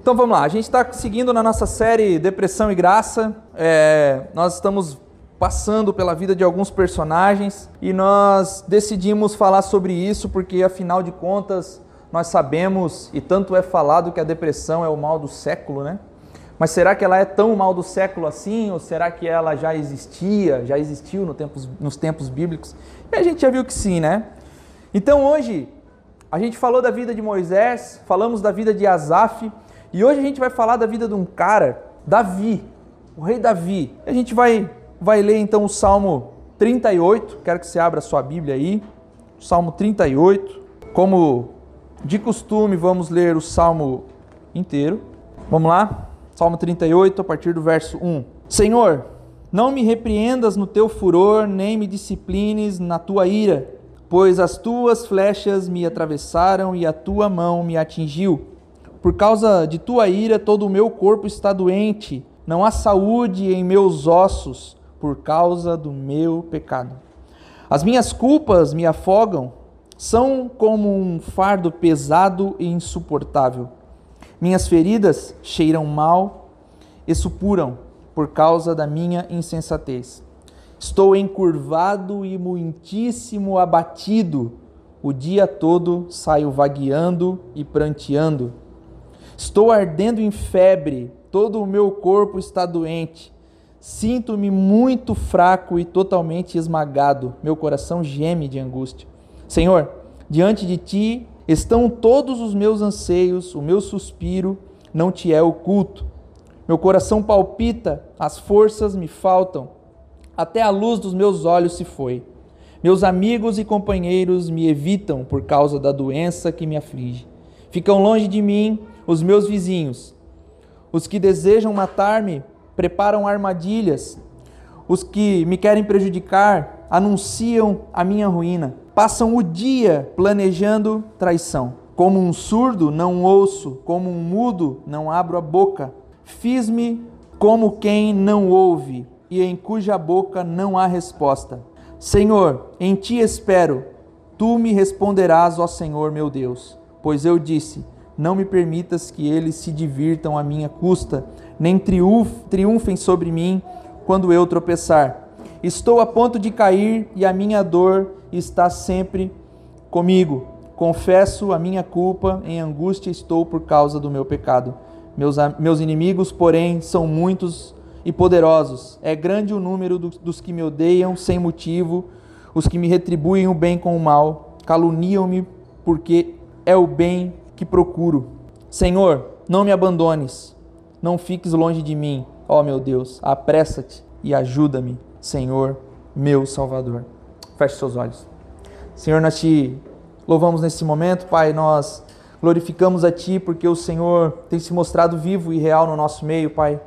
Então vamos lá, a gente está seguindo na nossa série Depressão e Graça. É, nós estamos passando pela vida de alguns personagens e nós decidimos falar sobre isso porque, afinal de contas, nós sabemos e tanto é falado que a depressão é o mal do século, né? Mas será que ela é tão mal do século assim? Ou será que ela já existia, já existiu no tempos, nos tempos bíblicos? E a gente já viu que sim, né? Então hoje a gente falou da vida de Moisés, falamos da vida de Asaf e hoje a gente vai falar da vida de um cara, Davi, o rei Davi. A gente vai, vai ler então o Salmo 38, quero que você abra a sua Bíblia aí, Salmo 38. Como de costume, vamos ler o Salmo inteiro. Vamos lá? Salmo 38, a partir do verso 1. Senhor, não me repreendas no teu furor, nem me disciplines na tua ira, pois as tuas flechas me atravessaram e a tua mão me atingiu. Por causa de tua ira, todo o meu corpo está doente, não há saúde em meus ossos, por causa do meu pecado. As minhas culpas me afogam, são como um fardo pesado e insuportável. Minhas feridas cheiram mal e supuram por causa da minha insensatez. Estou encurvado e muitíssimo abatido. O dia todo saio vagueando e pranteando. Estou ardendo em febre, todo o meu corpo está doente. Sinto-me muito fraco e totalmente esmagado. Meu coração geme de angústia. Senhor, diante de ti estão todos os meus anseios, o meu suspiro não te é oculto. Meu coração palpita, as forças me faltam. Até a luz dos meus olhos se foi. Meus amigos e companheiros me evitam por causa da doença que me aflige. Ficam longe de mim os meus vizinhos. Os que desejam matar-me preparam armadilhas. Os que me querem prejudicar anunciam a minha ruína. Passam o dia planejando traição. Como um surdo não ouço, como um mudo não abro a boca. Fiz-me como quem não ouve e em cuja boca não há resposta. Senhor, em ti espero. Tu me responderás, ó Senhor meu Deus. Pois eu disse: não me permitas que eles se divirtam à minha custa, nem triunfem sobre mim quando eu tropeçar. Estou a ponto de cair e a minha dor está sempre comigo. Confesso a minha culpa, em angústia estou por causa do meu pecado. Meus, meus inimigos, porém, são muitos e poderosos. É grande o número dos, dos que me odeiam sem motivo, os que me retribuem o bem com o mal, caluniam-me porque é o bem que procuro. Senhor, não me abandones, não fiques longe de mim, ó meu Deus, apressa-te e ajuda-me, Senhor, meu Salvador. Feche seus olhos. Senhor, nós te louvamos nesse momento, Pai, nós glorificamos a Ti porque o Senhor tem se mostrado vivo e real no nosso meio, Pai.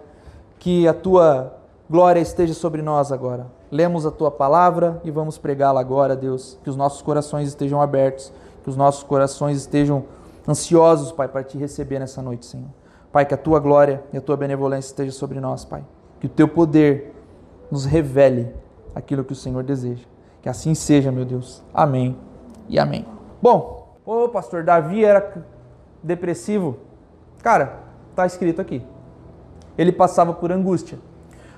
Que a Tua glória esteja sobre nós agora. Lemos a Tua palavra e vamos pregá-la agora, Deus. Que os nossos corações estejam abertos, que os nossos corações estejam ansiosos, Pai, para te receber nessa noite, Senhor. Pai, que a tua glória e a tua benevolência esteja sobre nós, Pai. Que o teu poder nos revele aquilo que o Senhor deseja. Que assim seja, meu Deus. Amém e amém. Bom, o pastor Davi era depressivo. Cara, está escrito aqui. Ele passava por angústia.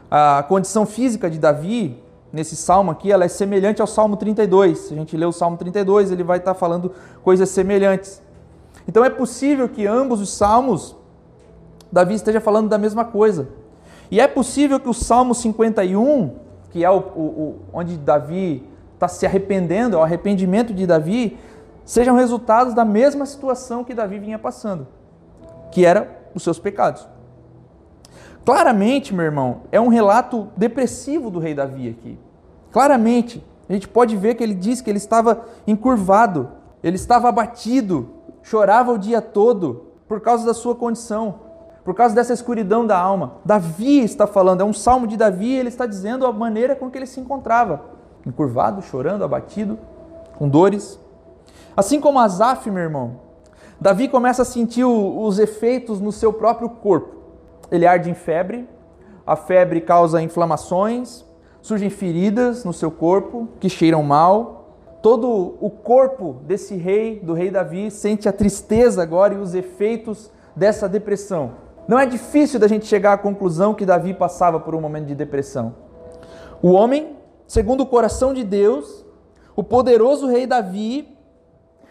A condição física de Davi, nesse salmo aqui, ela é semelhante ao Salmo 32. Se a gente lê o Salmo 32, ele vai estar falando coisas semelhantes. Então é possível que ambos os salmos, Davi esteja falando da mesma coisa. E é possível que o Salmo 51, que é o, o, o onde Davi está se arrependendo, é o arrependimento de Davi, sejam resultados da mesma situação que Davi vinha passando, que era os seus pecados. Claramente, meu irmão, é um relato depressivo do rei Davi aqui. Claramente, a gente pode ver que ele diz que ele estava encurvado, ele estava abatido, chorava o dia todo por causa da sua condição, por causa dessa escuridão da alma. Davi está falando, é um salmo de Davi, ele está dizendo a maneira com que ele se encontrava, encurvado, chorando, abatido, com dores. Assim como Asaf, meu irmão, Davi começa a sentir os efeitos no seu próprio corpo. Ele arde em febre, a febre causa inflamações, surgem feridas no seu corpo que cheiram mal, todo o corpo desse rei, do rei Davi, sente a tristeza agora e os efeitos dessa depressão. Não é difícil da gente chegar à conclusão que Davi passava por um momento de depressão. O homem, segundo o coração de Deus, o poderoso rei Davi,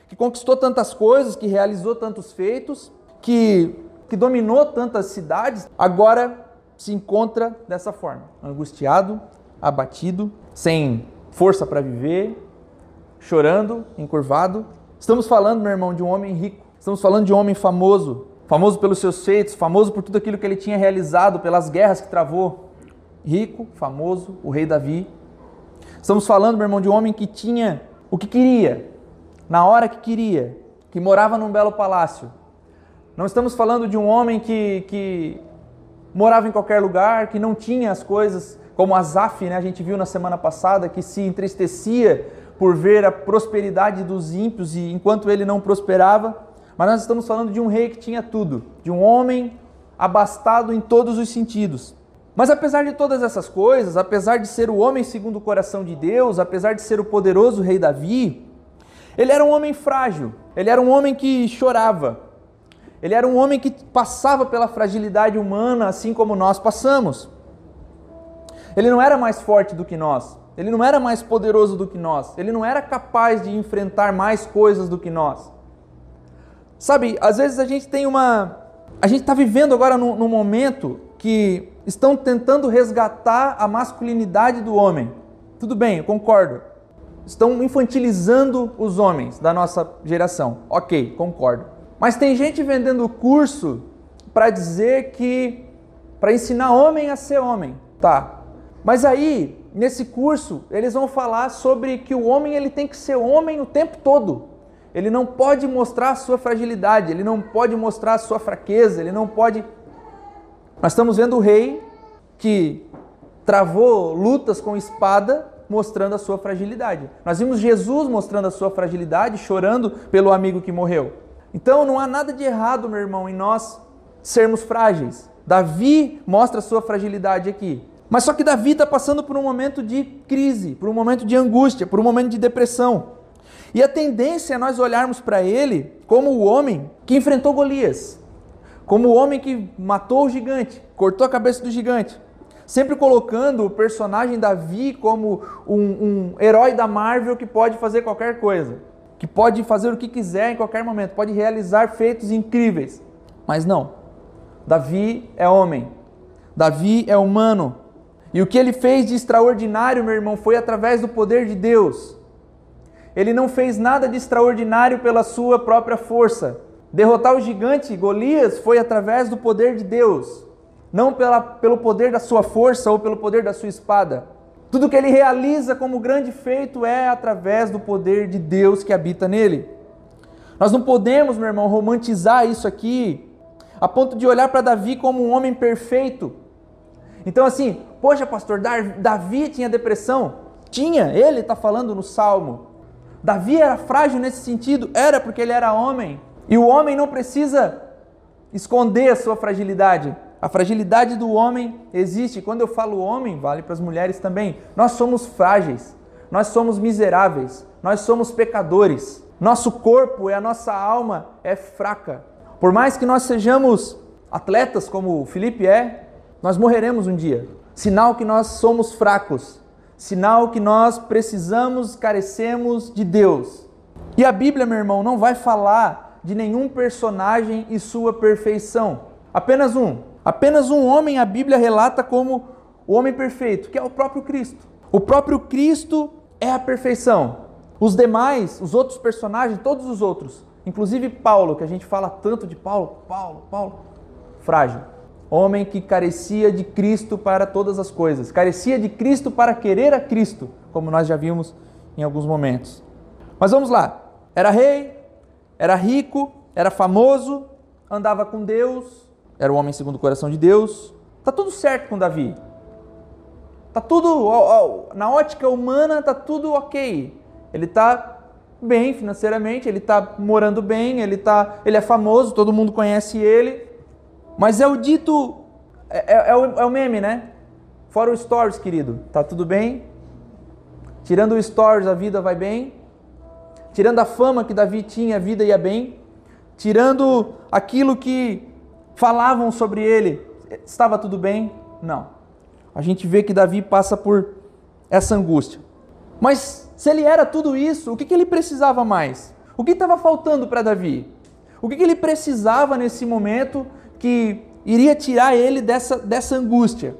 que conquistou tantas coisas, que realizou tantos feitos, que, que dominou tantas cidades, agora se encontra dessa forma: angustiado, abatido, sem força para viver, chorando, encurvado. Estamos falando, meu irmão, de um homem rico. Estamos falando de um homem famoso, famoso pelos seus feitos, famoso por tudo aquilo que ele tinha realizado, pelas guerras que travou. Rico, famoso, o rei Davi. Estamos falando, meu irmão, de um homem que tinha o que queria, na hora que queria, que morava num belo palácio. Não estamos falando de um homem que, que morava em qualquer lugar, que não tinha as coisas, como Azaf, né? a gente viu na semana passada, que se entristecia por ver a prosperidade dos ímpios e enquanto ele não prosperava. Mas nós estamos falando de um rei que tinha tudo, de um homem abastado em todos os sentidos. Mas apesar de todas essas coisas, apesar de ser o homem segundo o coração de Deus, apesar de ser o poderoso rei Davi, ele era um homem frágil, ele era um homem que chorava, ele era um homem que passava pela fragilidade humana, assim como nós passamos. Ele não era mais forte do que nós, ele não era mais poderoso do que nós, ele não era capaz de enfrentar mais coisas do que nós. Sabe, às vezes a gente tem uma. A gente está vivendo agora num, num momento que estão tentando resgatar a masculinidade do homem. Tudo bem, eu concordo. Estão infantilizando os homens da nossa geração. Ok, concordo. Mas tem gente vendendo curso para dizer que para ensinar homem a ser homem, tá? Mas aí, nesse curso, eles vão falar sobre que o homem ele tem que ser homem o tempo todo. Ele não pode mostrar a sua fragilidade, ele não pode mostrar a sua fraqueza, ele não pode Nós estamos vendo o rei que travou lutas com espada mostrando a sua fragilidade. Nós vimos Jesus mostrando a sua fragilidade, chorando pelo amigo que morreu. Então não há nada de errado, meu irmão, em nós sermos frágeis. Davi mostra a sua fragilidade aqui. Mas só que Davi está passando por um momento de crise, por um momento de angústia, por um momento de depressão. E a tendência é nós olharmos para ele como o homem que enfrentou Golias, como o homem que matou o gigante, cortou a cabeça do gigante. Sempre colocando o personagem Davi como um, um herói da Marvel que pode fazer qualquer coisa que pode fazer o que quiser em qualquer momento, pode realizar feitos incríveis. Mas não. Davi é homem. Davi é humano. E o que ele fez de extraordinário, meu irmão, foi através do poder de Deus. Ele não fez nada de extraordinário pela sua própria força. Derrotar o gigante Golias foi através do poder de Deus, não pela, pelo poder da sua força ou pelo poder da sua espada. Tudo que ele realiza como grande feito é através do poder de Deus que habita nele. Nós não podemos, meu irmão, romantizar isso aqui a ponto de olhar para Davi como um homem perfeito. Então, assim, poxa, pastor, Davi tinha depressão? Tinha, ele está falando no Salmo. Davi era frágil nesse sentido? Era porque ele era homem. E o homem não precisa esconder a sua fragilidade. A fragilidade do homem existe. Quando eu falo homem, vale para as mulheres também. Nós somos frágeis, nós somos miseráveis, nós somos pecadores. Nosso corpo e a nossa alma é fraca. Por mais que nós sejamos atletas como o Felipe é, nós morreremos um dia. Sinal que nós somos fracos. Sinal que nós precisamos, carecemos de Deus. E a Bíblia, meu irmão, não vai falar de nenhum personagem e sua perfeição. Apenas um, Apenas um homem a Bíblia relata como o homem perfeito, que é o próprio Cristo. O próprio Cristo é a perfeição. Os demais, os outros personagens, todos os outros, inclusive Paulo, que a gente fala tanto de Paulo, Paulo, Paulo, frágil. Homem que carecia de Cristo para todas as coisas, carecia de Cristo para querer a Cristo, como nós já vimos em alguns momentos. Mas vamos lá. Era rei, era rico, era famoso, andava com Deus, era o homem segundo o coração de Deus. Tá tudo certo com Davi. Tá tudo na ótica humana tá tudo OK. Ele tá bem financeiramente, ele tá morando bem, ele tá, ele é famoso, todo mundo conhece ele. Mas é o dito é, é, é, o, é o meme, né? Fora o stories, querido. Tá tudo bem? Tirando o stories, a vida vai bem. Tirando a fama que Davi tinha, a vida ia bem. Tirando aquilo que falavam sobre ele, estava tudo bem? Não. A gente vê que Davi passa por essa angústia. Mas se ele era tudo isso, o que, que ele precisava mais? O que estava faltando para Davi? O que, que ele precisava nesse momento que iria tirar ele dessa, dessa angústia?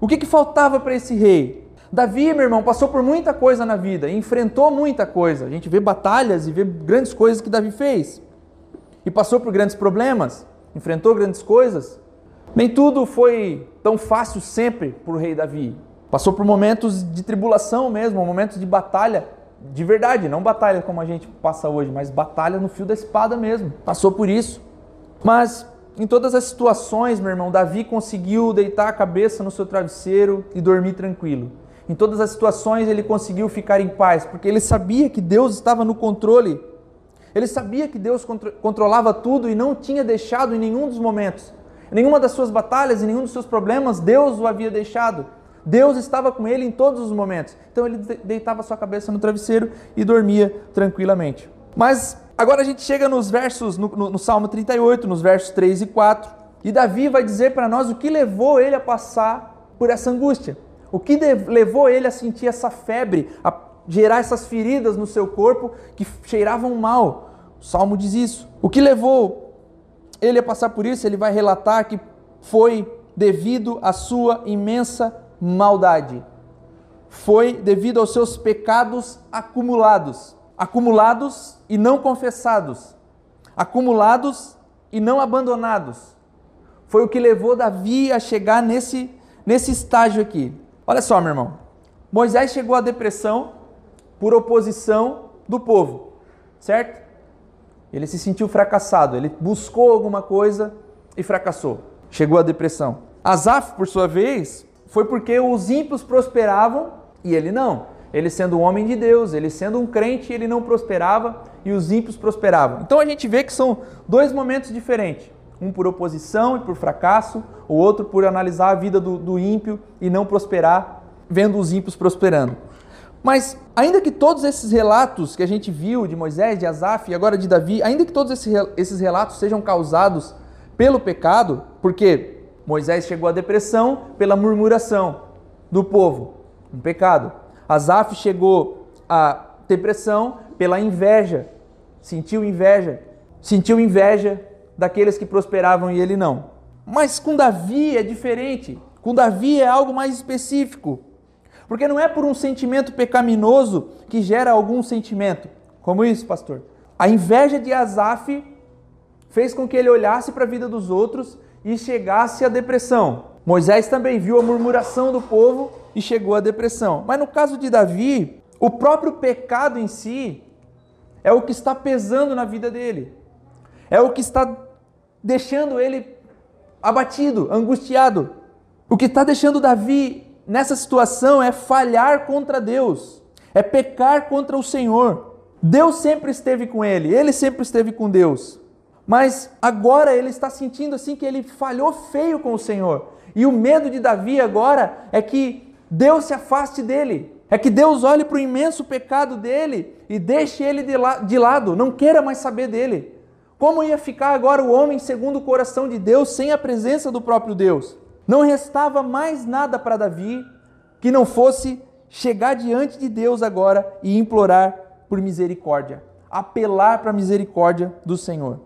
O que, que faltava para esse rei? Davi, meu irmão, passou por muita coisa na vida, enfrentou muita coisa. A gente vê batalhas e vê grandes coisas que Davi fez. E passou por grandes problemas, enfrentou grandes coisas. Nem tudo foi tão fácil sempre para o rei Davi. Passou por momentos de tribulação mesmo, momentos de batalha, de verdade, não batalha como a gente passa hoje, mas batalha no fio da espada mesmo. Passou por isso. Mas em todas as situações, meu irmão, Davi conseguiu deitar a cabeça no seu travesseiro e dormir tranquilo. Em todas as situações ele conseguiu ficar em paz, porque ele sabia que Deus estava no controle. Ele sabia que Deus contro controlava tudo e não tinha deixado em nenhum dos momentos. Em nenhuma das suas batalhas, em nenhum dos seus problemas, Deus o havia deixado. Deus estava com ele em todos os momentos. Então ele deitava sua cabeça no travesseiro e dormia tranquilamente. Mas agora a gente chega nos versos, no, no, no Salmo 38, nos versos 3 e 4. E Davi vai dizer para nós o que levou ele a passar por essa angústia. O que levou ele a sentir essa febre, a gerar essas feridas no seu corpo que cheiravam mal? O Salmo diz isso. O que levou ele a passar por isso? Ele vai relatar que foi devido à sua imensa maldade. Foi devido aos seus pecados acumulados, acumulados e não confessados, acumulados e não abandonados. Foi o que levou Davi a chegar nesse, nesse estágio aqui. Olha só, meu irmão. Moisés chegou à depressão por oposição do povo, certo? Ele se sentiu fracassado, ele buscou alguma coisa e fracassou. Chegou à depressão. Asaf, por sua vez, foi porque os ímpios prosperavam e ele não. Ele sendo um homem de Deus, ele sendo um crente, ele não prosperava e os ímpios prosperavam. Então a gente vê que são dois momentos diferentes um por oposição e por fracasso, o outro por analisar a vida do, do ímpio e não prosperar, vendo os ímpios prosperando. Mas, ainda que todos esses relatos que a gente viu de Moisés, de Asaf e agora de Davi, ainda que todos esses relatos sejam causados pelo pecado, porque Moisés chegou à depressão pela murmuração do povo, um pecado. Asaf chegou à depressão pela inveja, sentiu inveja, sentiu inveja daqueles que prosperavam e ele não. Mas com Davi é diferente. Com Davi é algo mais específico. Porque não é por um sentimento pecaminoso que gera algum sentimento. Como isso, pastor? A inveja de Asaf fez com que ele olhasse para a vida dos outros e chegasse à depressão. Moisés também viu a murmuração do povo e chegou à depressão. Mas no caso de Davi, o próprio pecado em si é o que está pesando na vida dele. É o que está deixando ele abatido, angustiado. O que está deixando Davi nessa situação é falhar contra Deus, é pecar contra o Senhor. Deus sempre esteve com ele, ele sempre esteve com Deus. Mas agora ele está sentindo assim que ele falhou feio com o Senhor. E o medo de Davi agora é que Deus se afaste dele. É que Deus olhe para o imenso pecado dele e deixe ele de, lado, não queira mais saber dele. Como ia ficar agora o homem segundo o coração de Deus sem a presença do próprio Deus? Não restava mais nada para Davi que não fosse chegar diante de Deus agora e implorar por misericórdia, apelar para a misericórdia do Senhor.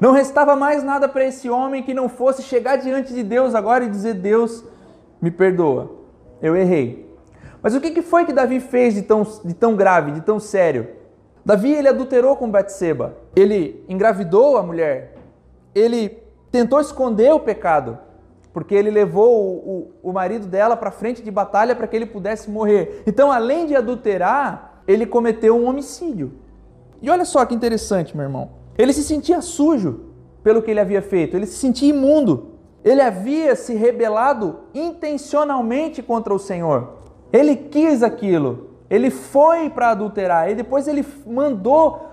Não restava mais nada para esse homem que não fosse chegar diante de Deus agora e dizer: Deus, me perdoa, eu errei. Mas o que foi que Davi fez de tão, de tão grave, de tão sério? Davi ele adulterou com Batseba. Ele engravidou a mulher. Ele tentou esconder o pecado, porque ele levou o, o, o marido dela para frente de batalha para que ele pudesse morrer. Então, além de adulterar, ele cometeu um homicídio. E olha só que interessante, meu irmão. Ele se sentia sujo pelo que ele havia feito, ele se sentia imundo. Ele havia se rebelado intencionalmente contra o Senhor. Ele quis aquilo. Ele foi para adulterar e depois ele mandou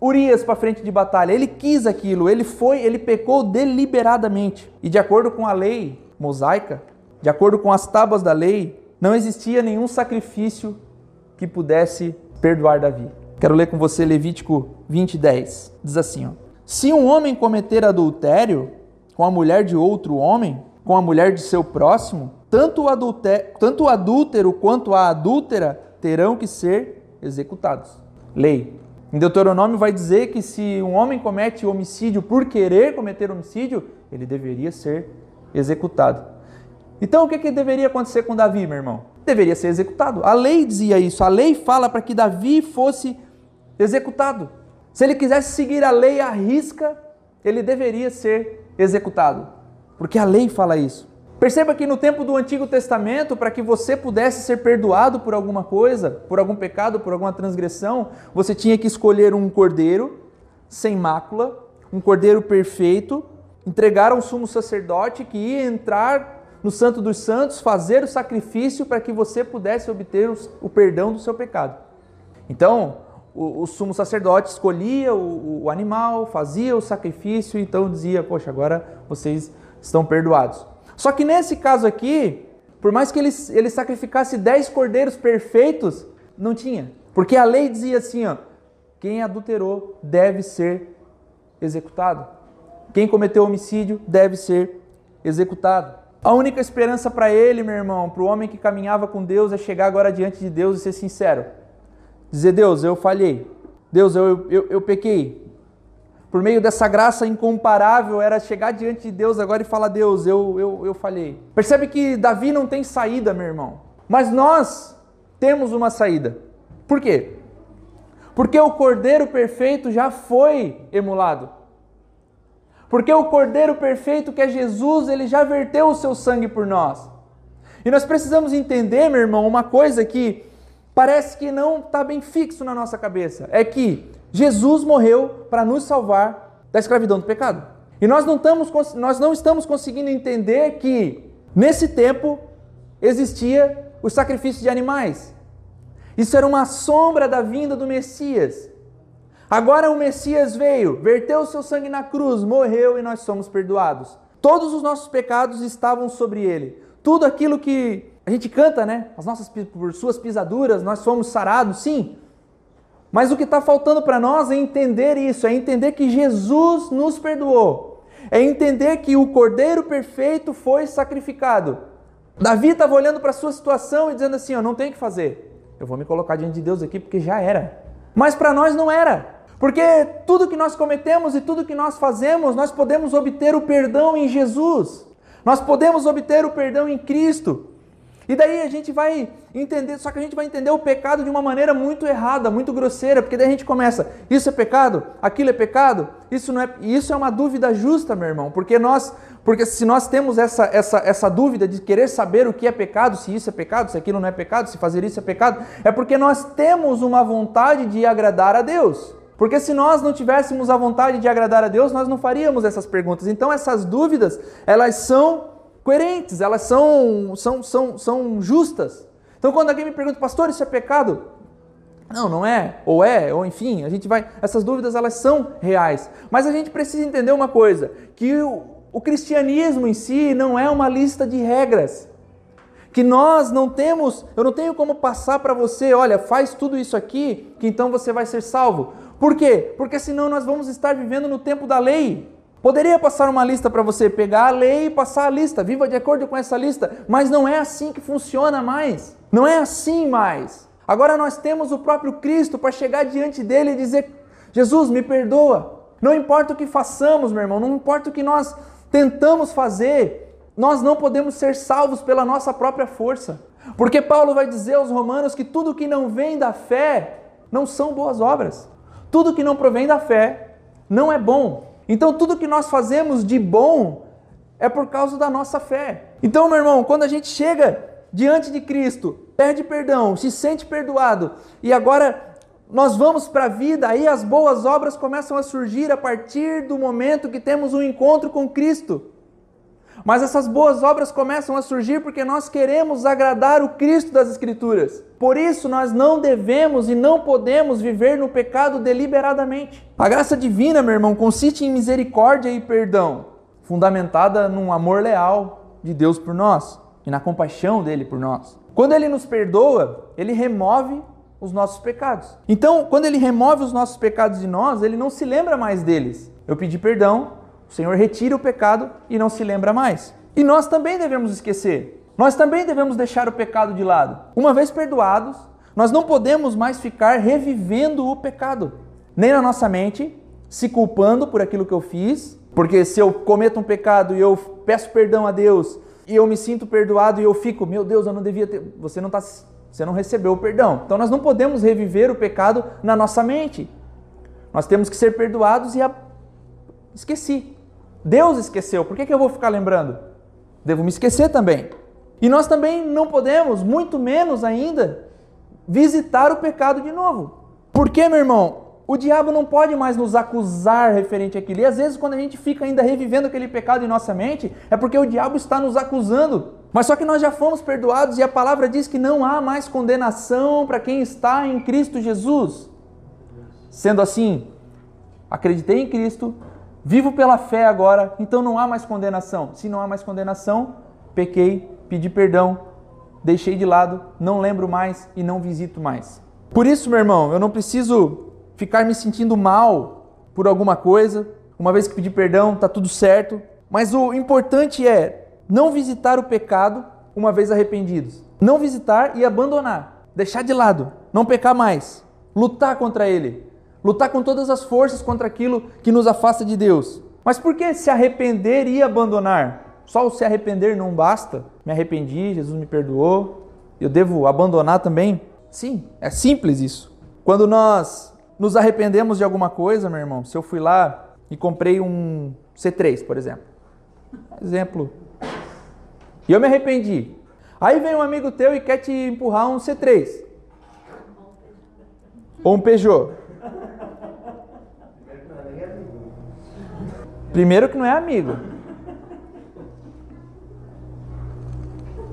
Urias para frente de batalha. Ele quis aquilo, ele foi, ele pecou deliberadamente. E de acordo com a lei mosaica, de acordo com as tábuas da lei, não existia nenhum sacrifício que pudesse perdoar Davi. Quero ler com você Levítico 20:10. Diz assim, ó: Se um homem cometer adultério com a mulher de outro homem, com a mulher de seu próximo, tanto o, adulter, tanto o adúltero quanto a adúltera terão que ser executados. Lei. Em Deuteronômio vai dizer que se um homem comete homicídio por querer cometer homicídio, ele deveria ser executado. Então o que, que deveria acontecer com Davi, meu irmão? Deveria ser executado. A lei dizia isso. A lei fala para que Davi fosse executado. Se ele quisesse seguir a lei à risca, ele deveria ser executado. Porque a lei fala isso. Perceba que no tempo do Antigo Testamento, para que você pudesse ser perdoado por alguma coisa, por algum pecado, por alguma transgressão, você tinha que escolher um cordeiro sem mácula, um cordeiro perfeito, entregar ao sumo sacerdote que ia entrar no Santo dos Santos, fazer o sacrifício para que você pudesse obter o perdão do seu pecado. Então, o, o sumo sacerdote escolhia o, o animal, fazia o sacrifício, então dizia: Poxa, agora vocês estão perdoados. Só que nesse caso aqui, por mais que ele, ele sacrificasse dez cordeiros perfeitos, não tinha. Porque a lei dizia assim: ó, quem adulterou deve ser executado. Quem cometeu homicídio deve ser executado. A única esperança para ele, meu irmão, para o homem que caminhava com Deus, é chegar agora diante de Deus e ser sincero. Dizer, Deus, eu falhei. Deus, eu, eu, eu pequei. Por meio dessa graça incomparável, era chegar diante de Deus agora e falar, Deus, eu, eu, eu falhei. Percebe que Davi não tem saída, meu irmão. Mas nós temos uma saída. Por quê? Porque o Cordeiro perfeito já foi emulado. Porque o Cordeiro perfeito que é Jesus, ele já verteu o seu sangue por nós. E nós precisamos entender, meu irmão, uma coisa que parece que não está bem fixo na nossa cabeça. É que Jesus morreu para nos salvar da escravidão do pecado. E nós não, estamos, nós não estamos conseguindo entender que nesse tempo existia o sacrifício de animais. Isso era uma sombra da vinda do Messias. Agora o Messias veio, verteu o seu sangue na cruz, morreu e nós somos perdoados. Todos os nossos pecados estavam sobre ele. Tudo aquilo que a gente canta, né? As nossas por suas pisaduras nós fomos sarados, sim. Mas o que está faltando para nós é entender isso, é entender que Jesus nos perdoou, é entender que o Cordeiro perfeito foi sacrificado. Davi estava olhando para a sua situação e dizendo assim: Eu não tenho que fazer, eu vou me colocar diante de Deus aqui porque já era. Mas para nós não era. Porque tudo que nós cometemos e tudo que nós fazemos, nós podemos obter o perdão em Jesus. Nós podemos obter o perdão em Cristo. E daí a gente vai entender, só que a gente vai entender o pecado de uma maneira muito errada, muito grosseira, porque daí a gente começa, isso é pecado, aquilo é pecado, isso não é, isso é uma dúvida justa, meu irmão, porque nós, porque se nós temos essa, essa, essa dúvida de querer saber o que é pecado, se isso é pecado, se aquilo não é pecado, se fazer isso é pecado, é porque nós temos uma vontade de agradar a Deus. Porque se nós não tivéssemos a vontade de agradar a Deus, nós não faríamos essas perguntas. Então essas dúvidas, elas são coerentes, elas são, são, são, são justas. Então quando alguém me pergunta, pastor, isso é pecado? Não, não é, ou é, ou enfim, a gente vai. Essas dúvidas elas são reais. Mas a gente precisa entender uma coisa: que o, o cristianismo em si não é uma lista de regras. Que nós não temos, eu não tenho como passar para você, olha, faz tudo isso aqui, que então você vai ser salvo. Por quê? Porque senão nós vamos estar vivendo no tempo da lei. Poderia passar uma lista para você, pegar a lei e passar a lista, viva de acordo com essa lista, mas não é assim que funciona mais. Não é assim mais. Agora nós temos o próprio Cristo para chegar diante dele e dizer: Jesus, me perdoa. Não importa o que façamos, meu irmão, não importa o que nós tentamos fazer, nós não podemos ser salvos pela nossa própria força. Porque Paulo vai dizer aos romanos que tudo que não vem da fé não são boas obras. Tudo que não provém da fé não é bom. Então, tudo que nós fazemos de bom é por causa da nossa fé. Então, meu irmão, quando a gente chega diante de Cristo, pede perdão, se sente perdoado e agora nós vamos para a vida, aí as boas obras começam a surgir a partir do momento que temos um encontro com Cristo. Mas essas boas obras começam a surgir porque nós queremos agradar o Cristo das Escrituras. Por isso nós não devemos e não podemos viver no pecado deliberadamente. A graça divina, meu irmão, consiste em misericórdia e perdão, fundamentada num amor leal de Deus por nós e na compaixão dele por nós. Quando ele nos perdoa, ele remove os nossos pecados. Então, quando ele remove os nossos pecados de nós, ele não se lembra mais deles. Eu pedi perdão, O Senhor retira o pecado e não se lembra mais. E nós também devemos esquecer. Nós também devemos deixar o pecado de lado. Uma vez perdoados, nós não podemos mais ficar revivendo o pecado, nem na nossa mente, se culpando por aquilo que eu fiz, porque se eu cometo um pecado e eu peço perdão a Deus e eu me sinto perdoado e eu fico, meu Deus, eu não devia ter. Você não está você não recebeu o perdão. Então nós não podemos reviver o pecado na nossa mente. Nós temos que ser perdoados e a... esqueci. Deus esqueceu. Por que, que eu vou ficar lembrando? Devo me esquecer também. E nós também não podemos, muito menos ainda, visitar o pecado de novo. Por que, meu irmão? O diabo não pode mais nos acusar referente àquilo. E às vezes, quando a gente fica ainda revivendo aquele pecado em nossa mente, é porque o diabo está nos acusando. Mas só que nós já fomos perdoados e a palavra diz que não há mais condenação para quem está em Cristo Jesus. Sendo assim, acreditei em Cristo, vivo pela fé agora, então não há mais condenação. Se não há mais condenação, pequei, pedi perdão, deixei de lado, não lembro mais e não visito mais. Por isso, meu irmão, eu não preciso ficar me sentindo mal por alguma coisa. Uma vez que pedi perdão, está tudo certo. Mas o importante é não visitar o pecado uma vez arrependidos. Não visitar e abandonar. Deixar de lado. Não pecar mais. Lutar contra ele. Lutar com todas as forças contra aquilo que nos afasta de Deus. Mas por que se arrepender e abandonar? Só o se arrepender não basta. Me arrependi, Jesus me perdoou. Eu devo abandonar também? Sim, é simples isso. Quando nós nos arrependemos de alguma coisa, meu irmão, se eu fui lá e comprei um C3, por exemplo. Exemplo e eu me arrependi. Aí vem um amigo teu e quer te empurrar um C3. Ou um Peugeot. Primeiro que não é amigo.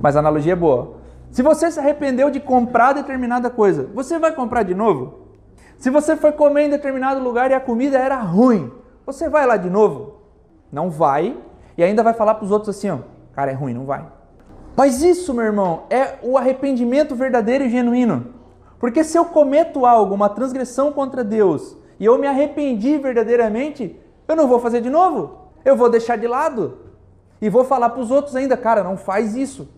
Mas a analogia é boa. Se você se arrependeu de comprar determinada coisa, você vai comprar de novo? Se você foi comer em determinado lugar e a comida era ruim, você vai lá de novo? Não vai. E ainda vai falar para os outros assim, ó, Cara, é ruim, não vai. Mas isso, meu irmão, é o arrependimento verdadeiro e genuíno. Porque se eu cometo algo, uma transgressão contra Deus, e eu me arrependi verdadeiramente, eu não vou fazer de novo. Eu vou deixar de lado. E vou falar para os outros ainda, cara, não faz isso.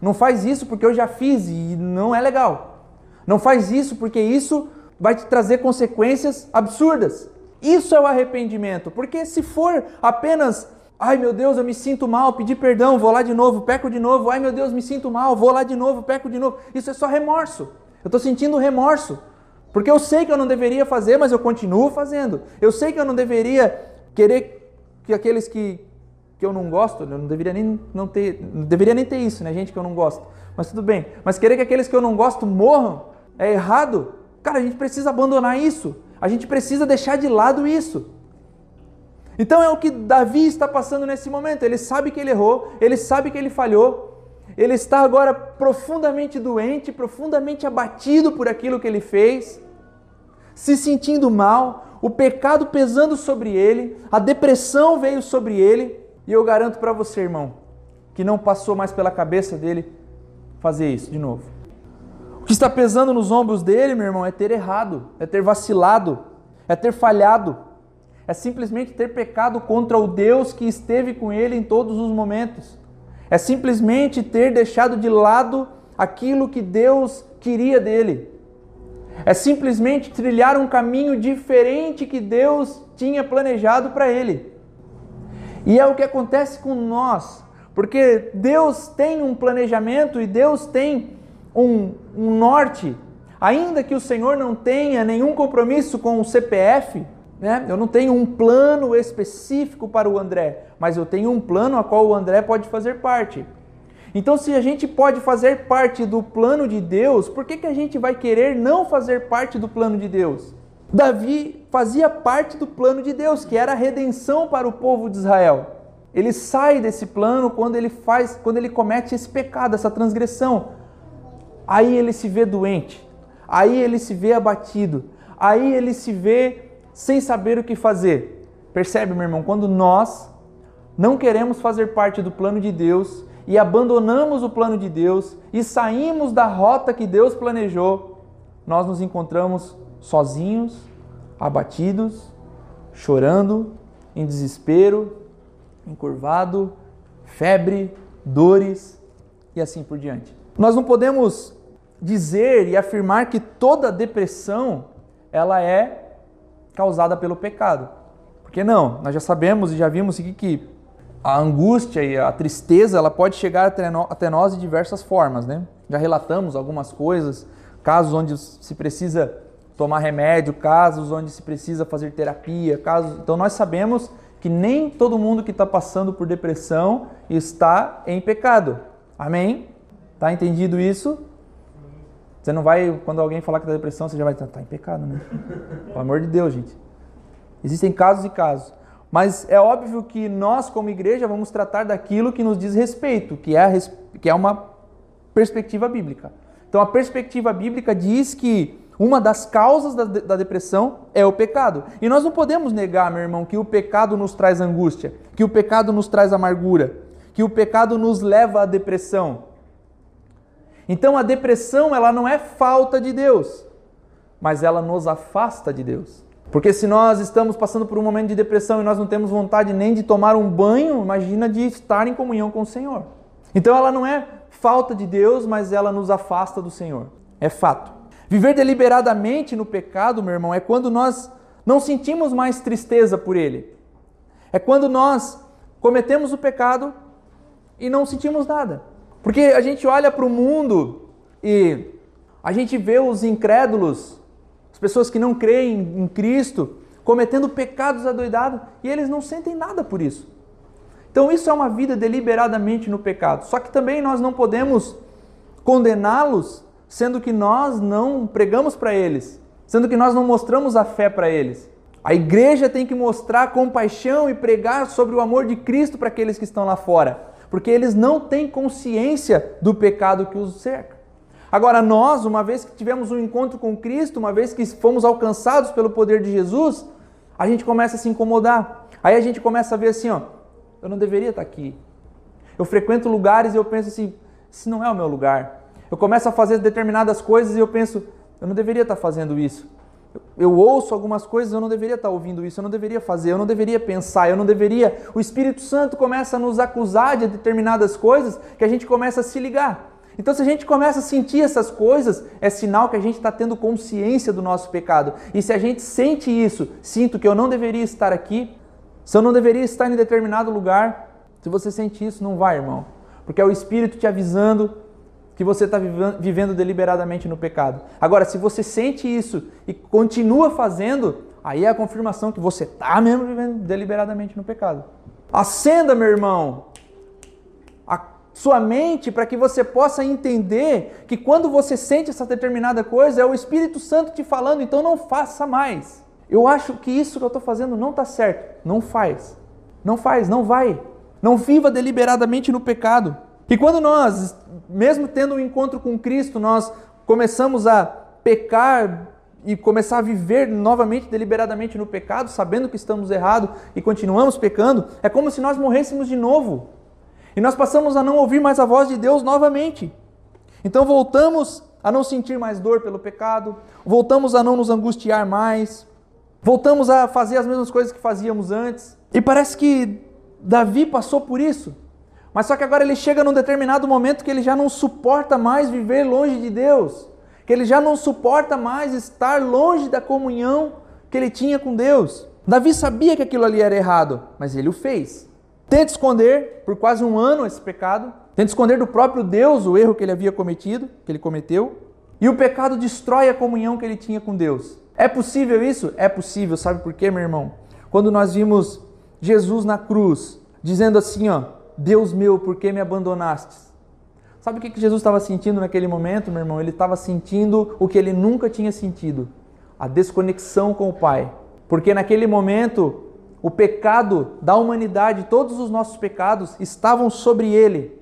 Não faz isso porque eu já fiz e não é legal. Não faz isso porque isso vai te trazer consequências absurdas. Isso é o arrependimento. Porque se for apenas Ai meu Deus, eu me sinto mal, pedi perdão, vou lá de novo, peco de novo. Ai meu Deus, me sinto mal, vou lá de novo, peco de novo. Isso é só remorso. Eu estou sentindo remorso. Porque eu sei que eu não deveria fazer, mas eu continuo fazendo. Eu sei que eu não deveria querer que aqueles que, que eu não gosto, eu não deveria nem não ter, não deveria nem ter isso, né, gente que eu não gosto. Mas tudo bem. Mas querer que aqueles que eu não gosto morram é errado. Cara, a gente precisa abandonar isso. A gente precisa deixar de lado isso. Então é o que Davi está passando nesse momento. Ele sabe que ele errou, ele sabe que ele falhou, ele está agora profundamente doente, profundamente abatido por aquilo que ele fez, se sentindo mal, o pecado pesando sobre ele, a depressão veio sobre ele, e eu garanto para você, irmão, que não passou mais pela cabeça dele fazer isso de novo. O que está pesando nos ombros dele, meu irmão, é ter errado, é ter vacilado, é ter falhado é simplesmente ter pecado contra o Deus que esteve com ele em todos os momentos. É simplesmente ter deixado de lado aquilo que Deus queria dele. É simplesmente trilhar um caminho diferente que Deus tinha planejado para ele. E é o que acontece com nós, porque Deus tem um planejamento e Deus tem um, um norte. Ainda que o Senhor não tenha nenhum compromisso com o CPF, né? Eu não tenho um plano específico para o André, mas eu tenho um plano a qual o André pode fazer parte. Então, se a gente pode fazer parte do plano de Deus, por que, que a gente vai querer não fazer parte do plano de Deus? Davi fazia parte do plano de Deus, que era a redenção para o povo de Israel. Ele sai desse plano quando ele faz, quando ele comete esse pecado, essa transgressão. Aí ele se vê doente, aí ele se vê abatido, aí ele se vê sem saber o que fazer. Percebe, meu irmão, quando nós não queremos fazer parte do plano de Deus e abandonamos o plano de Deus e saímos da rota que Deus planejou, nós nos encontramos sozinhos, abatidos, chorando, em desespero, encurvado, febre, dores e assim por diante. Nós não podemos dizer e afirmar que toda depressão ela é causada pelo pecado. Porque não, nós já sabemos e já vimos que a angústia e a tristeza ela pode chegar até nós de diversas formas, né? Já relatamos algumas coisas, casos onde se precisa tomar remédio, casos onde se precisa fazer terapia, casos. Então nós sabemos que nem todo mundo que está passando por depressão está em pecado. Amém? Tá entendido isso? Você não vai, quando alguém falar que está depressão, você já vai estar tá, tá em pecado, né? Pelo amor de Deus, gente. Existem casos e casos. Mas é óbvio que nós, como igreja, vamos tratar daquilo que nos diz respeito, que é, que é uma perspectiva bíblica. Então, a perspectiva bíblica diz que uma das causas da, da, depressão é o pecado. E nós não podemos negar, meu irmão, que o pecado nos traz angústia, que o pecado nos traz amargura, que o pecado nos leva à depressão. Então, a depressão, ela não é falta de Deus, mas ela nos afasta de Deus. Porque se nós estamos passando por um momento de depressão e nós não temos vontade nem de tomar um banho, imagina de estar em comunhão com o Senhor. Então ela não é falta de Deus, mas ela nos afasta do Senhor. É fato. Viver deliberadamente no pecado, meu irmão, é quando nós não sentimos mais tristeza por ele. É quando nós cometemos o pecado e não sentimos nada. Porque a gente olha para o mundo e a gente vê os incrédulos pessoas que não creem em Cristo cometendo pecados adoidados e eles não sentem nada por isso. Então isso é uma vida deliberadamente no pecado. Só que também nós não podemos condená-los, sendo que nós não pregamos para eles, sendo que nós não mostramos a fé para eles. A igreja tem que mostrar compaixão e pregar sobre o amor de Cristo para aqueles que estão lá fora, porque eles não têm consciência do pecado que os cerca. Agora, nós, uma vez que tivemos um encontro com Cristo, uma vez que fomos alcançados pelo poder de Jesus, a gente começa a se incomodar. Aí a gente começa a ver assim, ó, eu não deveria estar aqui. Eu frequento lugares e eu penso assim, esse não é o meu lugar. Eu começo a fazer determinadas coisas e eu penso, eu não deveria estar fazendo isso. Eu ouço algumas coisas, eu não deveria estar ouvindo isso, eu não deveria fazer, eu não deveria pensar, eu não deveria. O Espírito Santo começa a nos acusar de determinadas coisas que a gente começa a se ligar. Então, se a gente começa a sentir essas coisas, é sinal que a gente está tendo consciência do nosso pecado. E se a gente sente isso, sinto que eu não deveria estar aqui, se eu não deveria estar em determinado lugar, se você sente isso, não vai, irmão. Porque é o Espírito te avisando que você está vivendo deliberadamente no pecado. Agora, se você sente isso e continua fazendo, aí é a confirmação que você está mesmo vivendo deliberadamente no pecado. Acenda, meu irmão, sua mente para que você possa entender que quando você sente essa determinada coisa é o Espírito Santo te falando, então não faça mais. Eu acho que isso que eu estou fazendo não está certo. Não faz. Não faz, não vai. Não viva deliberadamente no pecado. E quando nós, mesmo tendo um encontro com Cristo, nós começamos a pecar e começar a viver novamente deliberadamente no pecado, sabendo que estamos errados e continuamos pecando, é como se nós morrêssemos de novo. E nós passamos a não ouvir mais a voz de Deus novamente. Então voltamos a não sentir mais dor pelo pecado, voltamos a não nos angustiar mais, voltamos a fazer as mesmas coisas que fazíamos antes. E parece que Davi passou por isso. Mas só que agora ele chega num determinado momento que ele já não suporta mais viver longe de Deus, que ele já não suporta mais estar longe da comunhão que ele tinha com Deus. Davi sabia que aquilo ali era errado, mas ele o fez. Tenta esconder por quase um ano esse pecado, tenta esconder do próprio Deus o erro que ele havia cometido, que ele cometeu, e o pecado destrói a comunhão que ele tinha com Deus. É possível isso? É possível, sabe por quê, meu irmão? Quando nós vimos Jesus na cruz, dizendo assim, ó, Deus meu, por que me abandonastes? Sabe o que Jesus estava sentindo naquele momento, meu irmão? Ele estava sentindo o que ele nunca tinha sentido: a desconexão com o Pai. Porque naquele momento o pecado da humanidade, todos os nossos pecados estavam sobre ele.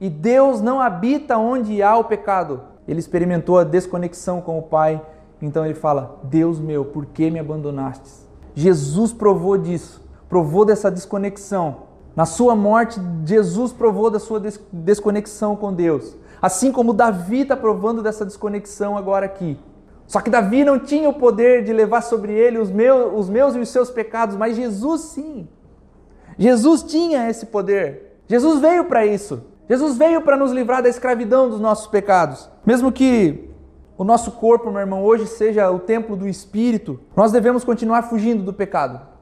E Deus não habita onde há o pecado. Ele experimentou a desconexão com o Pai. Então ele fala: Deus meu, por que me abandonastes? Jesus provou disso, provou dessa desconexão. Na sua morte, Jesus provou da sua desconexão com Deus. Assim como Davi está provando dessa desconexão agora aqui. Só que Davi não tinha o poder de levar sobre ele os meus, os meus e os seus pecados, mas Jesus sim. Jesus tinha esse poder. Jesus veio para isso. Jesus veio para nos livrar da escravidão dos nossos pecados. Mesmo que o nosso corpo, meu irmão, hoje seja o templo do Espírito, nós devemos continuar fugindo do pecado.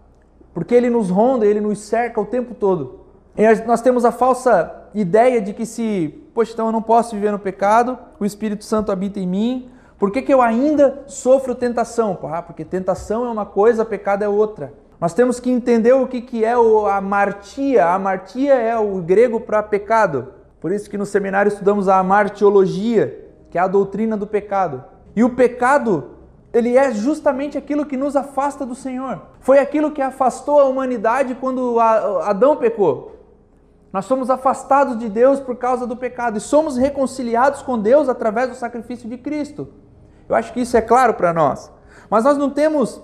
Porque ele nos ronda, ele nos cerca o tempo todo. E nós temos a falsa ideia de que se, poxa, então eu não posso viver no pecado, o Espírito Santo habita em mim, por que, que eu ainda sofro tentação? Ah, porque tentação é uma coisa, pecado é outra. Nós temos que entender o que, que é a martia. A martia é o grego para pecado. Por isso que no seminário estudamos a martiologia, que é a doutrina do pecado. E o pecado, ele é justamente aquilo que nos afasta do Senhor. Foi aquilo que afastou a humanidade quando Adão pecou. Nós somos afastados de Deus por causa do pecado e somos reconciliados com Deus através do sacrifício de Cristo. Eu acho que isso é claro para nós. Mas nós não temos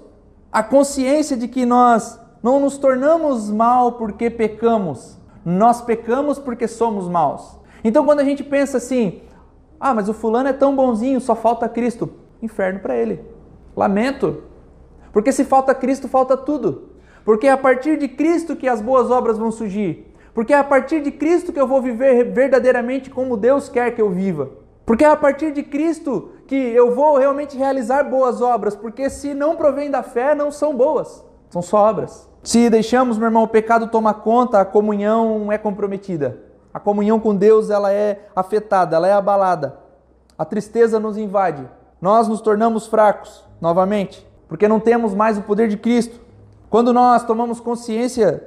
a consciência de que nós não nos tornamos mal porque pecamos. Nós pecamos porque somos maus. Então quando a gente pensa assim, ah, mas o fulano é tão bonzinho, só falta Cristo. Inferno para ele. Lamento. Porque se falta Cristo, falta tudo. Porque é a partir de Cristo que as boas obras vão surgir. Porque é a partir de Cristo que eu vou viver verdadeiramente como Deus quer que eu viva. Porque é a partir de Cristo que eu vou realmente realizar boas obras. Porque se não provém da fé, não são boas, são só obras. Se deixamos, meu irmão, o pecado tomar conta, a comunhão é comprometida. A comunhão com Deus ela é afetada, ela é abalada. A tristeza nos invade. Nós nos tornamos fracos novamente, porque não temos mais o poder de Cristo. Quando nós tomamos consciência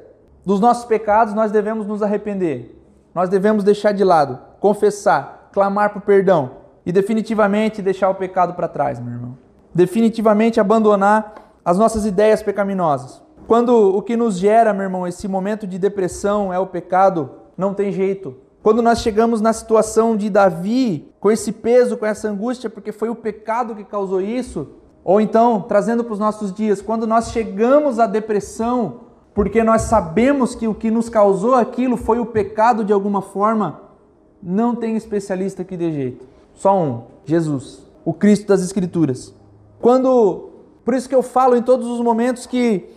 dos nossos pecados, nós devemos nos arrepender. Nós devemos deixar de lado, confessar, clamar por perdão e definitivamente deixar o pecado para trás, meu irmão. Definitivamente abandonar as nossas ideias pecaminosas. Quando o que nos gera, meu irmão, esse momento de depressão é o pecado, não tem jeito. Quando nós chegamos na situação de Davi, com esse peso, com essa angústia, porque foi o pecado que causou isso, ou então, trazendo para os nossos dias, quando nós chegamos à depressão, porque nós sabemos que o que nos causou aquilo foi o pecado de alguma forma, não tem especialista que dê jeito. Só um, Jesus, o Cristo das Escrituras. Quando, por isso que eu falo em todos os momentos que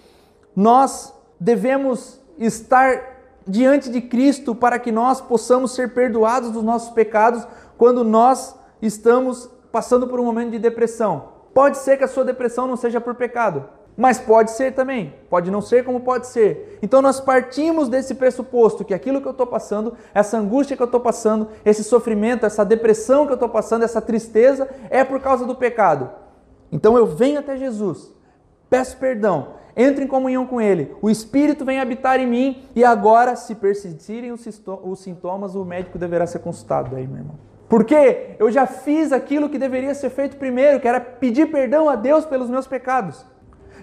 nós devemos estar diante de Cristo para que nós possamos ser perdoados dos nossos pecados quando nós estamos passando por um momento de depressão. Pode ser que a sua depressão não seja por pecado, mas pode ser também, pode não ser como pode ser. Então nós partimos desse pressuposto que aquilo que eu estou passando, essa angústia que eu estou passando, esse sofrimento, essa depressão que eu estou passando, essa tristeza, é por causa do pecado. Então eu venho até Jesus, peço perdão, entro em comunhão com Ele, o Espírito vem habitar em mim e agora, se persistirem os sintomas, o médico deverá ser consultado aí, meu irmão. Porque eu já fiz aquilo que deveria ser feito primeiro, que era pedir perdão a Deus pelos meus pecados.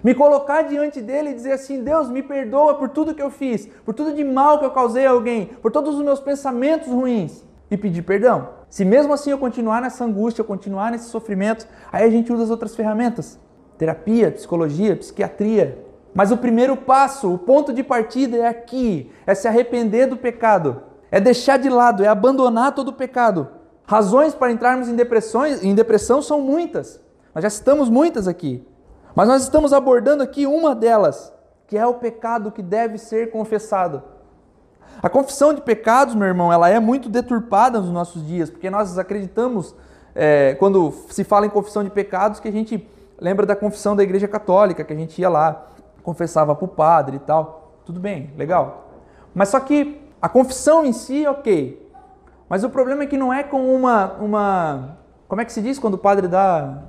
Me colocar diante dele e dizer assim: Deus, me perdoa por tudo que eu fiz, por tudo de mal que eu causei a alguém, por todos os meus pensamentos ruins. E pedir perdão. Se mesmo assim eu continuar nessa angústia, eu continuar nesse sofrimento, aí a gente usa as outras ferramentas: terapia, psicologia, psiquiatria. Mas o primeiro passo, o ponto de partida é aqui: é se arrepender do pecado, é deixar de lado, é abandonar todo o pecado. Razões para entrarmos em, depressões, em depressão são muitas. Nós já citamos muitas aqui. Mas nós estamos abordando aqui uma delas, que é o pecado que deve ser confessado. A confissão de pecados, meu irmão, ela é muito deturpada nos nossos dias, porque nós acreditamos, é, quando se fala em confissão de pecados, que a gente lembra da confissão da Igreja Católica, que a gente ia lá, confessava para o padre e tal. Tudo bem, legal. Mas só que a confissão em si, ok. Mas o problema é que não é com uma, uma. Como é que se diz quando o padre dá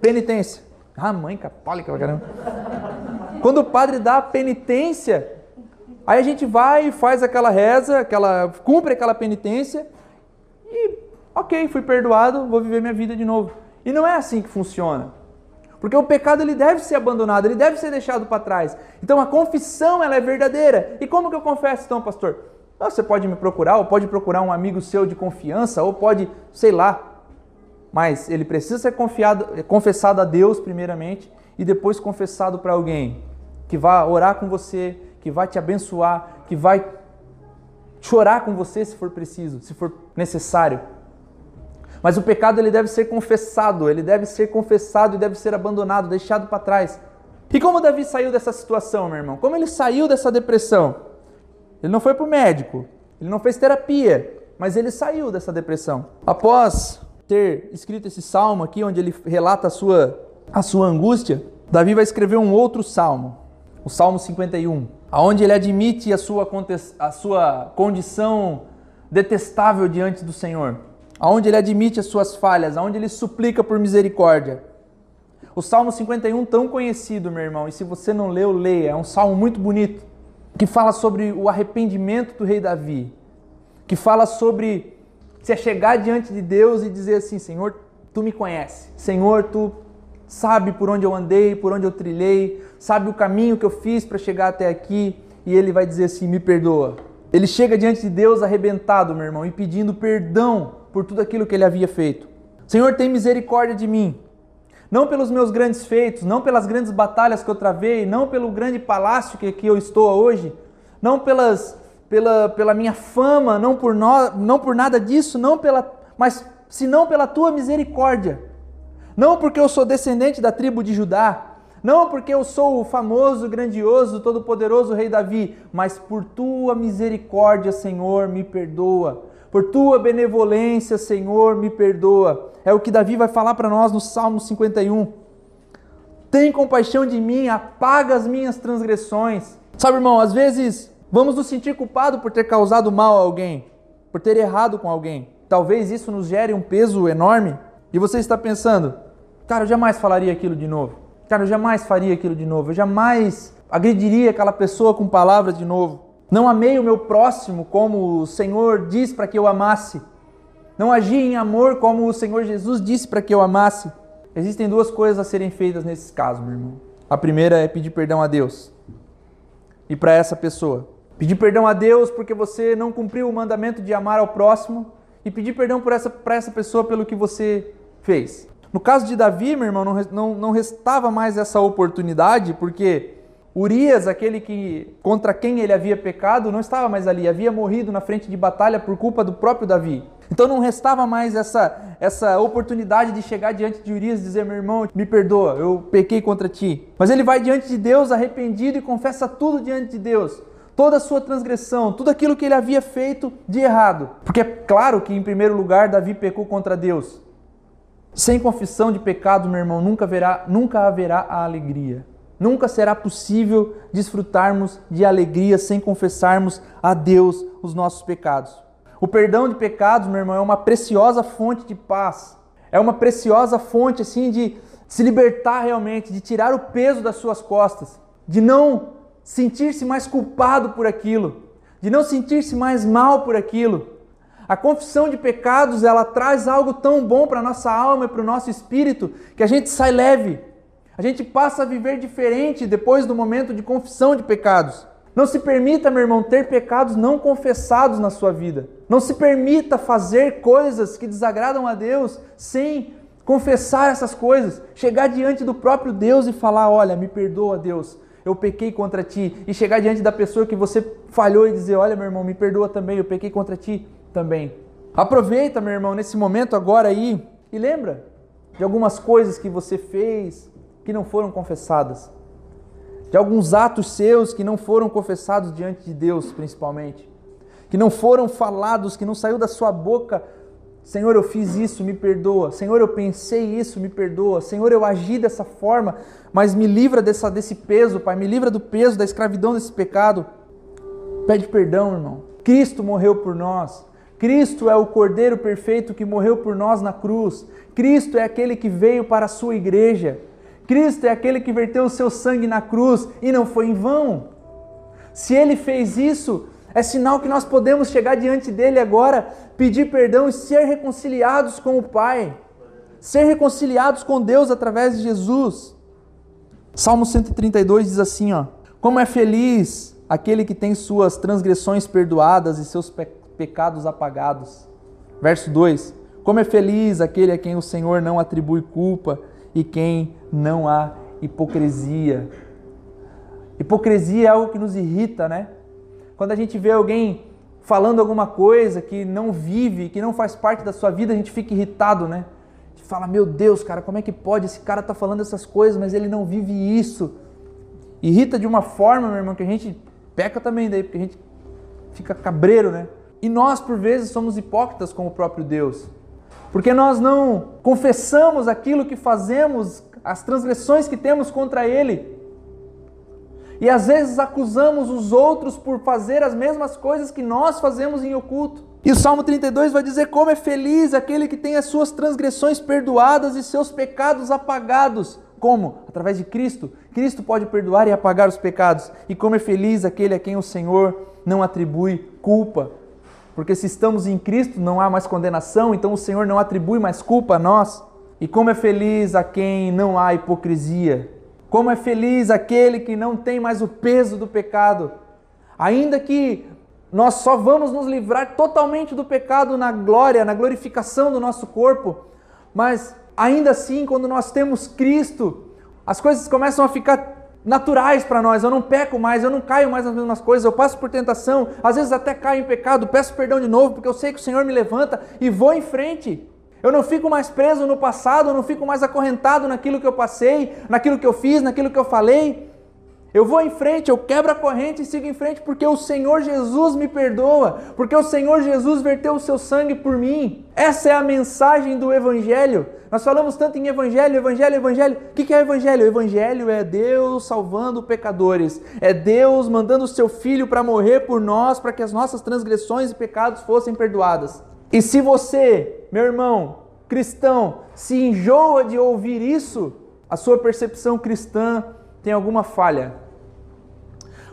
penitência? Ah, mãe católica, caramba. Quando o padre dá penitência, aí a gente vai e faz aquela reza, aquela, cumpre aquela penitência e, ok, fui perdoado, vou viver minha vida de novo. E não é assim que funciona. Porque o pecado ele deve ser abandonado, ele deve ser deixado para trás. Então a confissão ela é verdadeira. E como que eu confesso então, pastor? Você pode me procurar, ou pode procurar um amigo seu de confiança, ou pode, sei lá, mas ele precisa ser confiado, confessado a Deus primeiramente e depois confessado para alguém que vai orar com você, que vai te abençoar, que vai chorar com você se for preciso, se for necessário. Mas o pecado ele deve ser confessado, ele deve ser confessado e deve ser abandonado, deixado para trás. E como Davi saiu dessa situação, meu irmão? Como ele saiu dessa depressão? Ele não foi para o médico, ele não fez terapia, mas ele saiu dessa depressão. Após ter escrito esse salmo aqui, onde ele relata a sua, a sua angústia, Davi vai escrever um outro salmo, o Salmo 51, aonde ele admite a sua, a sua condição detestável diante do Senhor, aonde ele admite as suas falhas, aonde ele suplica por misericórdia. O Salmo 51, tão conhecido, meu irmão, e se você não leu, leia, é um salmo muito bonito, que fala sobre o arrependimento do rei Davi, que fala sobre se chegar diante de Deus e dizer assim: Senhor, tu me conhece, Senhor, tu sabe por onde eu andei, por onde eu trilhei, sabe o caminho que eu fiz para chegar até aqui, e ele vai dizer assim: me perdoa. Ele chega diante de Deus arrebentado, meu irmão, e pedindo perdão por tudo aquilo que ele havia feito. Senhor, tem misericórdia de mim. Não pelos meus grandes feitos, não pelas grandes batalhas que eu travei, não pelo grande palácio que aqui eu estou hoje, não pelas, pela, pela minha fama, não por, no, não por nada disso, não pela, mas senão pela tua misericórdia. Não porque eu sou descendente da tribo de Judá, não porque eu sou o famoso, grandioso, todo-poderoso rei Davi, mas por tua misericórdia, Senhor, me perdoa. Por tua benevolência, Senhor, me perdoa. É o que Davi vai falar para nós no Salmo 51. Tem compaixão de mim, apaga as minhas transgressões. Sabe, irmão, às vezes vamos nos sentir culpados por ter causado mal a alguém, por ter errado com alguém. Talvez isso nos gere um peso enorme. E você está pensando, Cara, eu jamais falaria aquilo de novo. Cara, eu jamais faria aquilo de novo. Eu jamais agrediria aquela pessoa com palavras de novo. Não amei o meu próximo como o Senhor diz para que eu amasse. Não agi em amor como o Senhor Jesus disse para que eu amasse. Existem duas coisas a serem feitas nesses casos, meu irmão. A primeira é pedir perdão a Deus. E para essa pessoa. Pedir perdão a Deus porque você não cumpriu o mandamento de amar ao próximo. E pedir perdão para essa, essa pessoa pelo que você fez. No caso de Davi, meu irmão, não, não, não restava mais essa oportunidade, porque Urias, aquele que contra quem ele havia pecado, não estava mais ali, havia morrido na frente de batalha por culpa do próprio Davi. Então não restava mais essa, essa oportunidade de chegar diante de Urias e dizer: meu irmão, me perdoa, eu pequei contra ti. Mas ele vai diante de Deus arrependido e confessa tudo diante de Deus. Toda a sua transgressão, tudo aquilo que ele havia feito de errado. Porque é claro que, em primeiro lugar, Davi pecou contra Deus. Sem confissão de pecado, meu irmão, nunca haverá, nunca haverá a alegria. Nunca será possível desfrutarmos de alegria sem confessarmos a Deus os nossos pecados. O perdão de pecados, meu irmão, é uma preciosa fonte de paz. É uma preciosa fonte assim de se libertar realmente, de tirar o peso das suas costas, de não sentir-se mais culpado por aquilo, de não sentir-se mais mal por aquilo. A confissão de pecados, ela traz algo tão bom para nossa alma e para o nosso espírito, que a gente sai leve. A gente passa a viver diferente depois do momento de confissão de pecados. Não se permita, meu irmão, ter pecados não confessados na sua vida. Não se permita fazer coisas que desagradam a Deus sem confessar essas coisas. Chegar diante do próprio Deus e falar: Olha, me perdoa, Deus, eu pequei contra ti. E chegar diante da pessoa que você falhou e dizer: Olha, meu irmão, me perdoa também, eu pequei contra ti também. Aproveita, meu irmão, nesse momento agora aí e lembra de algumas coisas que você fez que não foram confessadas. De alguns atos seus que não foram confessados diante de Deus, principalmente. Que não foram falados, que não saiu da sua boca. Senhor, eu fiz isso, me perdoa. Senhor, eu pensei isso, me perdoa. Senhor, eu agi dessa forma, mas me livra dessa, desse peso, Pai. Me livra do peso, da escravidão desse pecado. Pede perdão, irmão. Cristo morreu por nós. Cristo é o Cordeiro perfeito que morreu por nós na cruz. Cristo é aquele que veio para a sua igreja. Cristo é aquele que verteu o seu sangue na cruz e não foi em vão. Se ele fez isso, é sinal que nós podemos chegar diante dele agora, pedir perdão e ser reconciliados com o Pai. Ser reconciliados com Deus através de Jesus. Salmo 132 diz assim, ó: Como é feliz aquele que tem suas transgressões perdoadas e seus pecados pecados apagados. Verso 2: Como é feliz aquele a quem o Senhor não atribui culpa e quem não há hipocrisia. Hipocrisia é algo que nos irrita, né? Quando a gente vê alguém falando alguma coisa que não vive, que não faz parte da sua vida, a gente fica irritado, né? A gente fala, meu Deus, cara, como é que pode? Esse cara tá falando essas coisas, mas ele não vive isso. irrita de uma forma, meu irmão, que a gente peca também daí, porque a gente fica cabreiro, né? E nós, por vezes, somos hipócritas com o próprio Deus. Porque nós não confessamos aquilo que fazemos, as transgressões que temos contra Ele. E às vezes acusamos os outros por fazer as mesmas coisas que nós fazemos em oculto. E o Salmo 32 vai dizer como é feliz aquele que tem as suas transgressões perdoadas e seus pecados apagados. Como? Através de Cristo. Cristo pode perdoar e apagar os pecados. E como é feliz aquele a quem o Senhor não atribui culpa. Porque se estamos em Cristo, não há mais condenação, então o Senhor não atribui mais culpa a nós. E como é feliz a quem não há hipocrisia. Como é feliz aquele que não tem mais o peso do pecado. Ainda que nós só vamos nos livrar totalmente do pecado na glória, na glorificação do nosso corpo, mas ainda assim, quando nós temos Cristo, as coisas começam a ficar naturais para nós. Eu não peco mais, eu não caio mais nas mesmas coisas, eu passo por tentação, às vezes até caio em pecado, peço perdão de novo, porque eu sei que o Senhor me levanta e vou em frente. Eu não fico mais preso no passado, eu não fico mais acorrentado naquilo que eu passei, naquilo que eu fiz, naquilo que eu falei. Eu vou em frente, eu quebro a corrente e sigo em frente porque o Senhor Jesus me perdoa, porque o Senhor Jesus verteu o seu sangue por mim. Essa é a mensagem do Evangelho. Nós falamos tanto em Evangelho, Evangelho, Evangelho. O que é Evangelho? Evangelho é Deus salvando pecadores, é Deus mandando o seu Filho para morrer por nós, para que as nossas transgressões e pecados fossem perdoadas. E se você, meu irmão, cristão, se enjoa de ouvir isso, a sua percepção cristã tem alguma falha.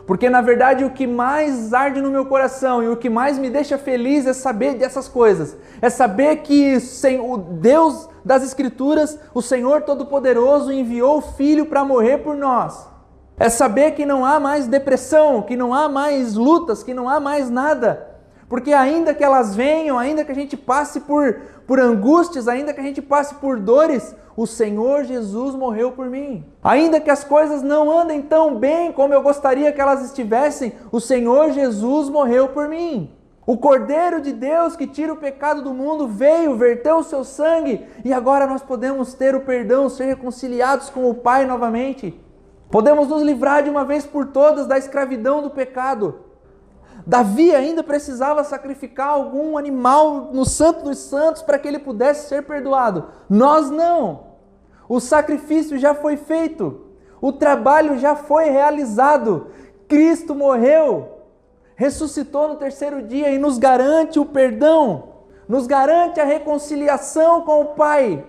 Porque na verdade o que mais arde no meu coração e o que mais me deixa feliz é saber dessas coisas. É saber que o Deus das Escrituras, o Senhor Todo-Poderoso, enviou o Filho para morrer por nós. É saber que não há mais depressão, que não há mais lutas, que não há mais nada. Porque ainda que elas venham, ainda que a gente passe por, por angústias, ainda que a gente passe por dores, o Senhor Jesus morreu por mim. Ainda que as coisas não andem tão bem como eu gostaria que elas estivessem, o Senhor Jesus morreu por mim. O Cordeiro de Deus que tira o pecado do mundo veio, verteu o seu sangue e agora nós podemos ter o perdão, ser reconciliados com o Pai novamente. Podemos nos livrar de uma vez por todas da escravidão do pecado. Davi ainda precisava sacrificar algum animal no Santo dos Santos para que ele pudesse ser perdoado. Nós não. O sacrifício já foi feito. O trabalho já foi realizado. Cristo morreu, ressuscitou no terceiro dia e nos garante o perdão, nos garante a reconciliação com o Pai.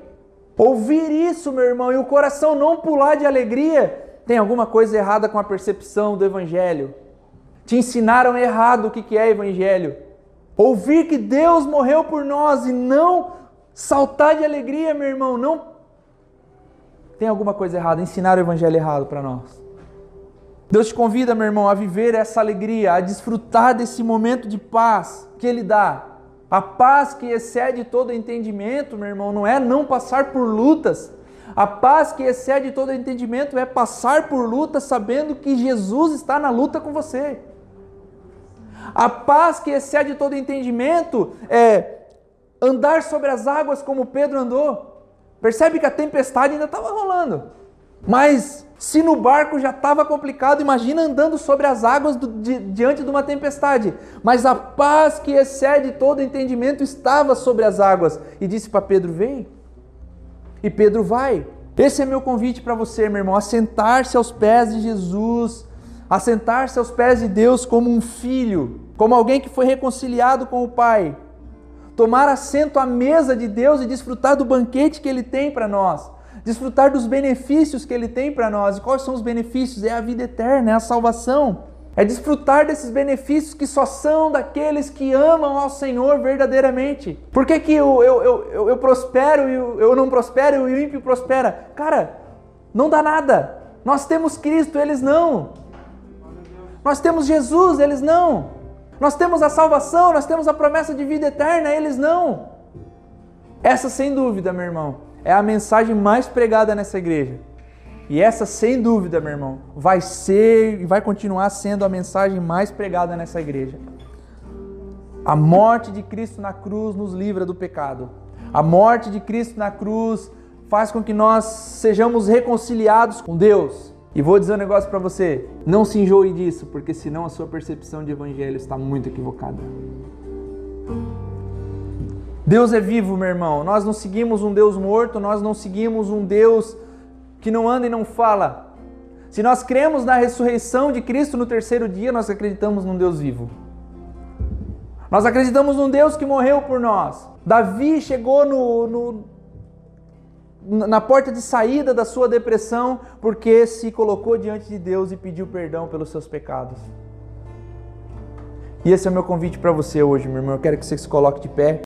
Ouvir isso, meu irmão, e o coração não pular de alegria, tem alguma coisa errada com a percepção do Evangelho. Te ensinaram errado o que é evangelho. Ouvir que Deus morreu por nós e não saltar de alegria, meu irmão, não tem alguma coisa errada, ensinaram o evangelho errado para nós. Deus te convida, meu irmão, a viver essa alegria, a desfrutar desse momento de paz que Ele dá. A paz que excede todo entendimento, meu irmão, não é não passar por lutas. A paz que excede todo entendimento é passar por lutas sabendo que Jesus está na luta com você. A paz que excede todo entendimento é andar sobre as águas como Pedro andou. Percebe que a tempestade ainda estava rolando. Mas se no barco já estava complicado, imagina andando sobre as águas do, di, diante de uma tempestade. Mas a paz que excede todo entendimento estava sobre as águas. E disse para Pedro: Vem. E Pedro vai. Esse é meu convite para você, meu irmão, a sentar-se aos pés de Jesus assentar-se aos pés de Deus como um filho, como alguém que foi reconciliado com o Pai, tomar assento à mesa de Deus e desfrutar do banquete que Ele tem para nós, desfrutar dos benefícios que Ele tem para nós. E quais são os benefícios? É a vida eterna, é a salvação. É desfrutar desses benefícios que só são daqueles que amam ao Senhor verdadeiramente. Por que, que eu, eu, eu, eu prospero e eu, eu não prospero e o ímpio prospera? Cara, não dá nada. Nós temos Cristo, eles não. Nós temos Jesus, eles não. Nós temos a salvação, nós temos a promessa de vida eterna, eles não. Essa, sem dúvida, meu irmão, é a mensagem mais pregada nessa igreja. E essa, sem dúvida, meu irmão, vai ser e vai continuar sendo a mensagem mais pregada nessa igreja. A morte de Cristo na cruz nos livra do pecado. A morte de Cristo na cruz faz com que nós sejamos reconciliados com Deus. E vou dizer um negócio para você: não se enjoe disso, porque senão a sua percepção de evangelho está muito equivocada. Deus é vivo, meu irmão. Nós não seguimos um Deus morto, nós não seguimos um Deus que não anda e não fala. Se nós cremos na ressurreição de Cristo no terceiro dia, nós acreditamos num Deus vivo. Nós acreditamos num Deus que morreu por nós. Davi chegou no, no, na porta de saída da sua depressão porque se colocou diante de Deus e pediu perdão pelos seus pecados. E esse é o meu convite para você hoje, meu irmão. Eu quero que você se coloque de pé.